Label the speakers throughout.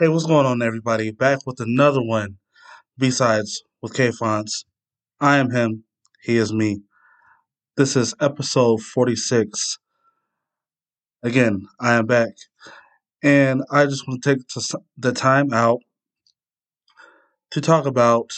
Speaker 1: Hey, what's going on, everybody? Back with another one. B Sides with K Fonts. I am him. He is me. This is episode 46. Again, I am back. And I just want to take the time out to talk about,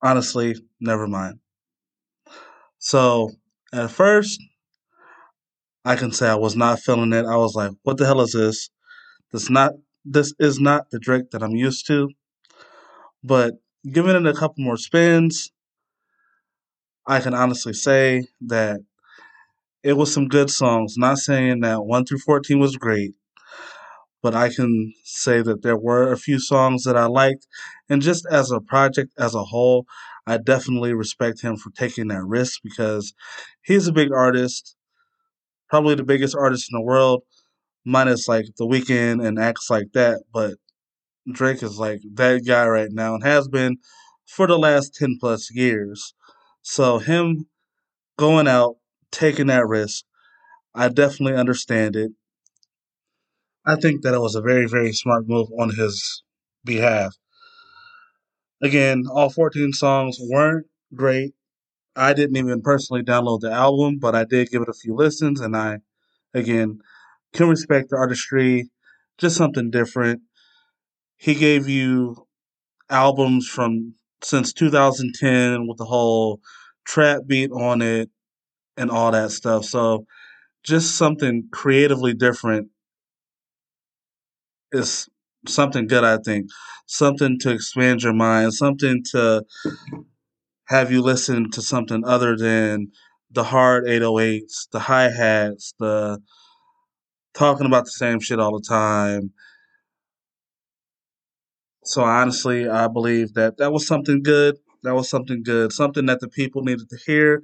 Speaker 1: honestly, never mind. So, at first, I can say I was not feeling it. I was like, what the hell is this? This not this is not the Drake that I'm used to. But giving it a couple more spins, I can honestly say that it was some good songs. Not saying that 1 through 14 was great, but I can say that there were a few songs that I liked. And just as a project as a whole, I definitely respect him for taking that risk because he's a big artist, probably the biggest artist in the world, minus like The Weeknd and acts like that. But Drake is like that guy right now and has been for the last 10 plus years. So, him going out, taking that risk, I definitely understand it. I think that it was a very, very smart move on his behalf. Again, all 14 songs weren't great. I didn't even personally download the album, but I did give it a few listens, and I, again, can respect the artistry, just something different. He gave you albums from since 2010 with the whole trap beat on it and all that stuff. So just something creatively different is something good, I think. Something to expand your mind, something to have you listen to something other than the hard 808s, the hi hats, the talking about the same shit all the time, so honestly, I believe that that was something good. That was something good, something that the people needed to hear.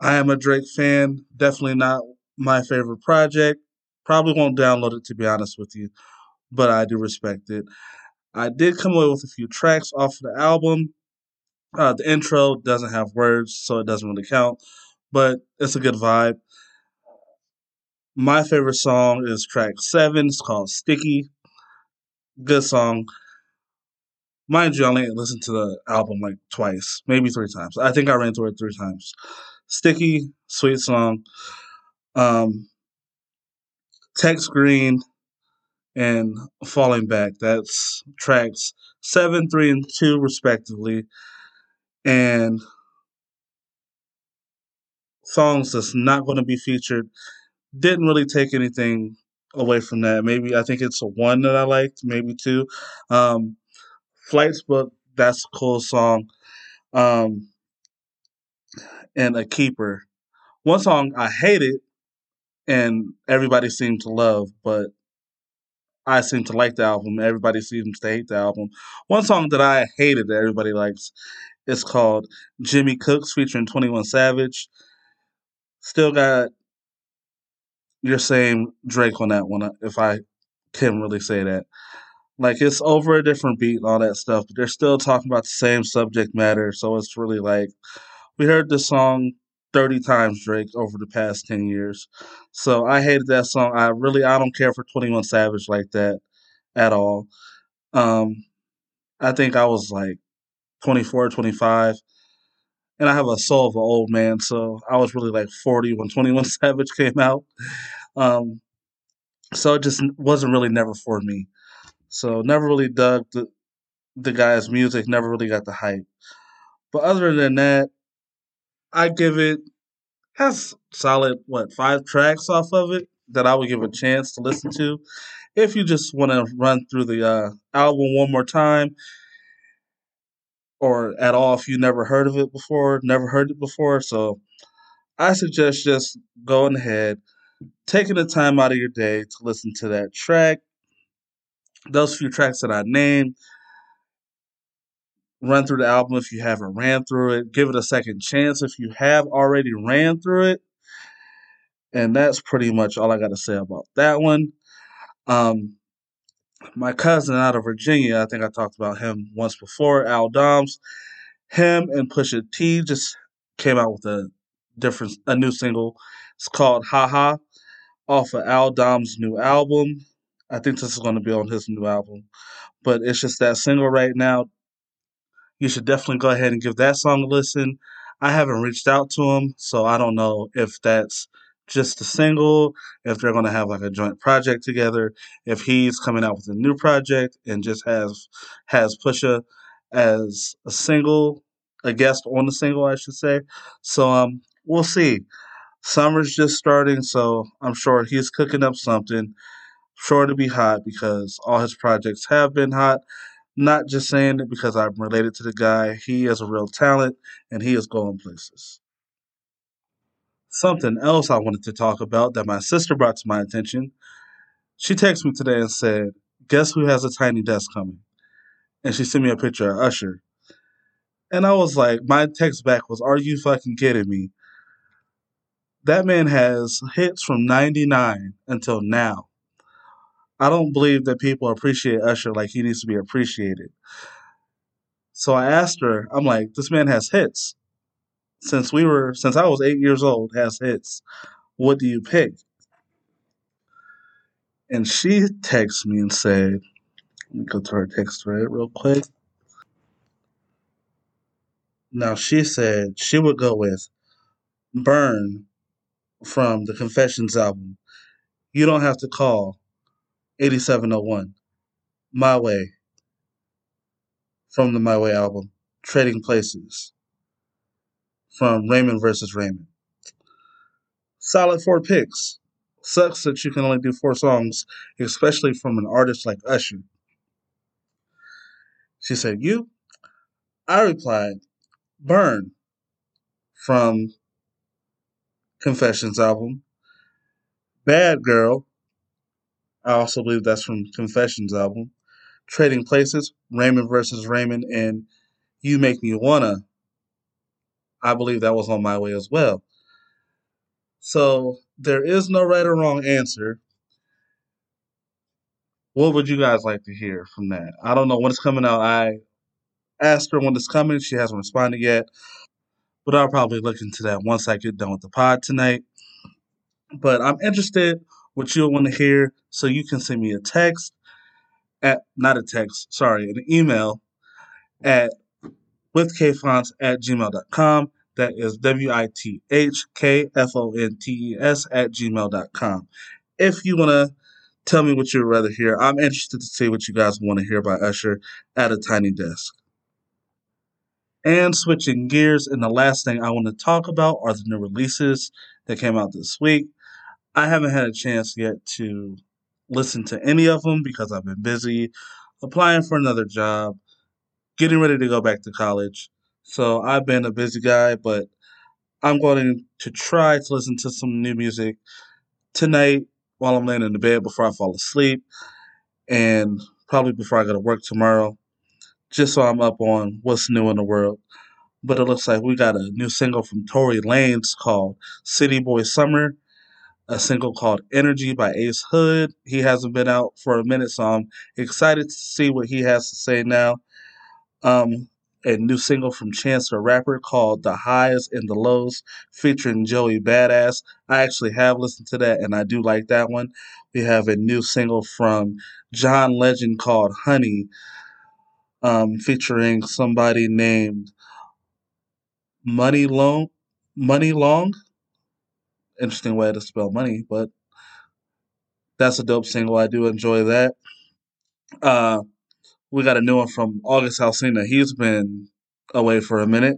Speaker 1: I am a Drake fan. Definitely not my favorite project. Probably won't download it to be honest with you, but I do respect it. I did come away with a few tracks off of the album. Uh, the intro doesn't have words, so it doesn't really count, but it's a good vibe. My favorite song is track seven. It's called Sticky. Good song. Mind you, I only listened to the album like twice, maybe three times. I think I ran through it three times. Sticky, sweet song. Um, Text Green and Falling Back. That's tracks seven, three, and two, respectively. And songs that's not going to be featured didn't really take anything away from that. Maybe I think it's a one that I liked, maybe two. Um, Flight's Booked, that's a cool song. Um, and A Keeper. One song I hated and everybody seemed to love, but I seem to like the album. Everybody seems to hate the album. One song that I hated that everybody likes is called Jimmy Cooks featuring 21 Savage. Still got your same Drake on that one, if I can really say that. Like it's over a different beat and all that stuff, but they're still talking about the same subject matter. So it's really like we heard this song 30 times Drake over the past 10 years. So I hated that song. I really I don't care for 21 Savage like that at all. Um I think I was like 24, 25. And I have a soul of an old man, so I was really like 40 when 21 Savage came out. Um so it just wasn't really never for me. So never really dug the the guy's music, never really got the hype. But other than that, I give it has solid what five tracks off of it that I would give a chance to listen to. If you just want to run through the uh, album one more time, or at all if you never heard of it before, never heard it before, so I suggest just going ahead, taking the time out of your day to listen to that track those few tracks that I named, run through the album if you haven't ran through it. Give it a second chance if you have already ran through it. And that's pretty much all I got to say about that one. Um, my cousin out of Virginia, I think I talked about him once before, Al Doms. Him and Pusha T just came out with a different, a new single. It's called Ha Ha off of Al Dom's new album. I think this is going to be on his new album. But it's just that single right now. You should definitely go ahead and give that song a listen. I haven't reached out to him, so I don't know if that's just a single, if they're going to have like a joint project together, if he's coming out with a new project and just has has Pusha as a single, a guest on the single, I should say. So um, we'll see. Summer's just starting, so I'm sure he's cooking up something. Sure to be hot because all his projects have been hot. Not just saying it because I'm related to the guy. He is a real talent and he is going places. Something else I wanted to talk about that my sister brought to my attention. She texted me today and said, Guess who has a tiny desk coming? And she sent me a picture of Usher. And I was like, my text back was, Are you fucking kidding me? That man has hits from 99 until now. I don't believe that people appreciate Usher like he needs to be appreciated. So I asked her, I'm like, this man has hits. Since we were, since I was eight years old, has hits. What do you pick? And she texted me and said, let me go to her text thread real quick. Now she said she would go with Burn from the Confessions album. You don't have to call 8701. My Way from the My Way album. Trading Places from Raymond versus Raymond. Solid four picks. Sucks that you can only do four songs, especially from an artist like Usher. She said, You? I replied, Burn from Confessions album. Bad Girl. I also believe that's from Confessions album. Trading Places, Raymond versus Raymond, and You Make Me Wanna. I believe that was on my way as well. So there is no right or wrong answer. What would you guys like to hear from that? I don't know when it's coming out. I asked her when it's coming. She hasn't responded yet. But I'll probably look into that once I get done with the pod tonight. But I'm interested what you'll want to hear. So you can send me a text at not a text, sorry, an email at withkfonts at gmail.com. That is W I T H K F O N T E S at gmail.com. If you want to tell me what you'd rather hear, I'm interested to see what you guys want to hear by Usher at a tiny desk. And switching gears, and the last thing I want to talk about are the new releases that came out this week. I haven't had a chance yet to listen to any of them because I've been busy applying for another job, getting ready to go back to college. So I've been a busy guy, but I'm going to try to listen to some new music tonight while I'm laying in the bed before I fall asleep, and probably before I go to work tomorrow, just so I'm up on what's new in the world. But it looks like we got a new single from Tory Lanez called City Boy Summer, a single called Energy by Ace Hood. He hasn't been out for a minute, so I'm excited to see what he has to say now. Um, a new single from Chance the Rapper called The Highs and the Lows featuring Joey Badass. I actually have listened to that and I do like that one. We have a new single from John Legend called Honey um, featuring somebody named Muni Long. Muni Long. Interesting way to spell money, but that's a dope single. I do enjoy that. Uh, we got a new one from August Alsina. He's been away for a minute,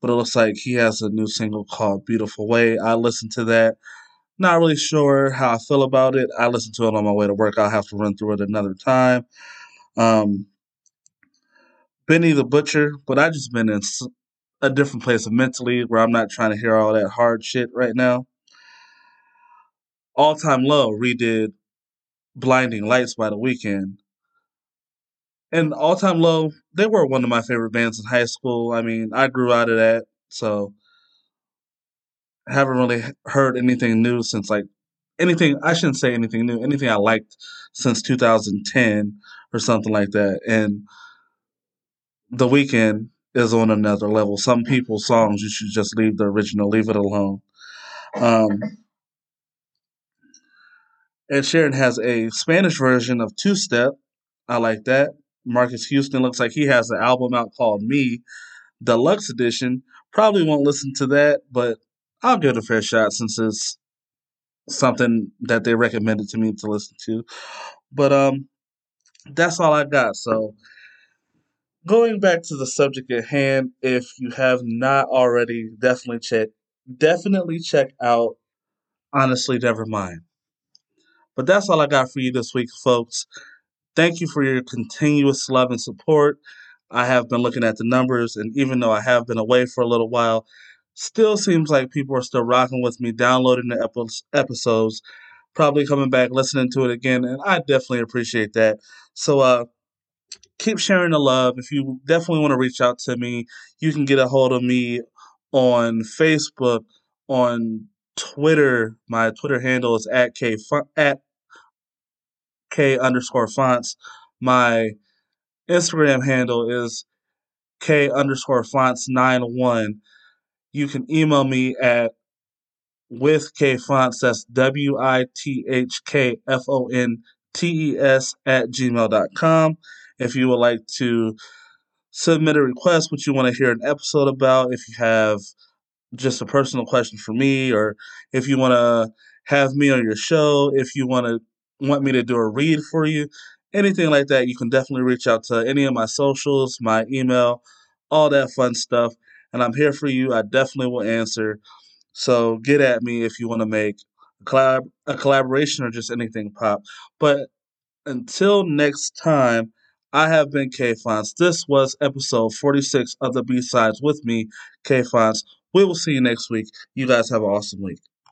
Speaker 1: but it looks like he has a new single called Beautiful Way. I listened to that. Not really sure how I feel about it. I listened to it on my way to work. I'll have to run through it another time. Um, Benny the Butcher, but I just been in a different place mentally where I'm not trying to hear all that hard shit right now. All Time Low redid Blinding Lights by the Weeknd. And All Time Low, they were one of my favorite bands in high school. I mean, I grew out of that, so I haven't really heard anything new since like anything. I shouldn't say anything new. Anything I liked since 2010 or something like that. And The Weeknd is on another level. Some people's songs you should just leave the original, leave it alone. Um, Ed Sheeran has a Spanish version of Two Step. I like that. Marques Houston looks like he has an album out called Me, Deluxe Edition. Probably won't listen to that, but I'll give it a fair shot since it's something that they recommended to me to listen to. But um that's all I got. So going back to the subject at hand, if you have not already, definitely check definitely check out Honestly Nevermind. But that's all I got for you this week, folks. Thank you for your continuous love and support. I have been looking at the numbers, and even though I have been away for a little while, still seems like people are still rocking with me, downloading the epi- episodes, probably coming back, listening to it again, and I definitely appreciate that. So, uh, keep sharing the love. If you definitely want to reach out to me, you can get a hold of me on Facebook, on Twitter. My Twitter handle is at k at k underscore fonts. My Instagram handle is k underscore fonts nine one. You can email me at with k fonts. That's w i t h k f o n t e s at gmail.com. If you would like to submit a request, what you want to hear an episode about, if you have just a personal question for me, or if you want to have me on your show, if you want to want me to do a read for you, anything like that, you can definitely reach out to any of my socials, my email, all that fun stuff. And I'm here for you. I definitely will answer. So get at me if you want to make a, collab- a collaboration or just anything pop. But until next time, I have been K Fonts. This was episode 46 of the B Sides with me, K Fonts. We will see you next week. You guys have an awesome week.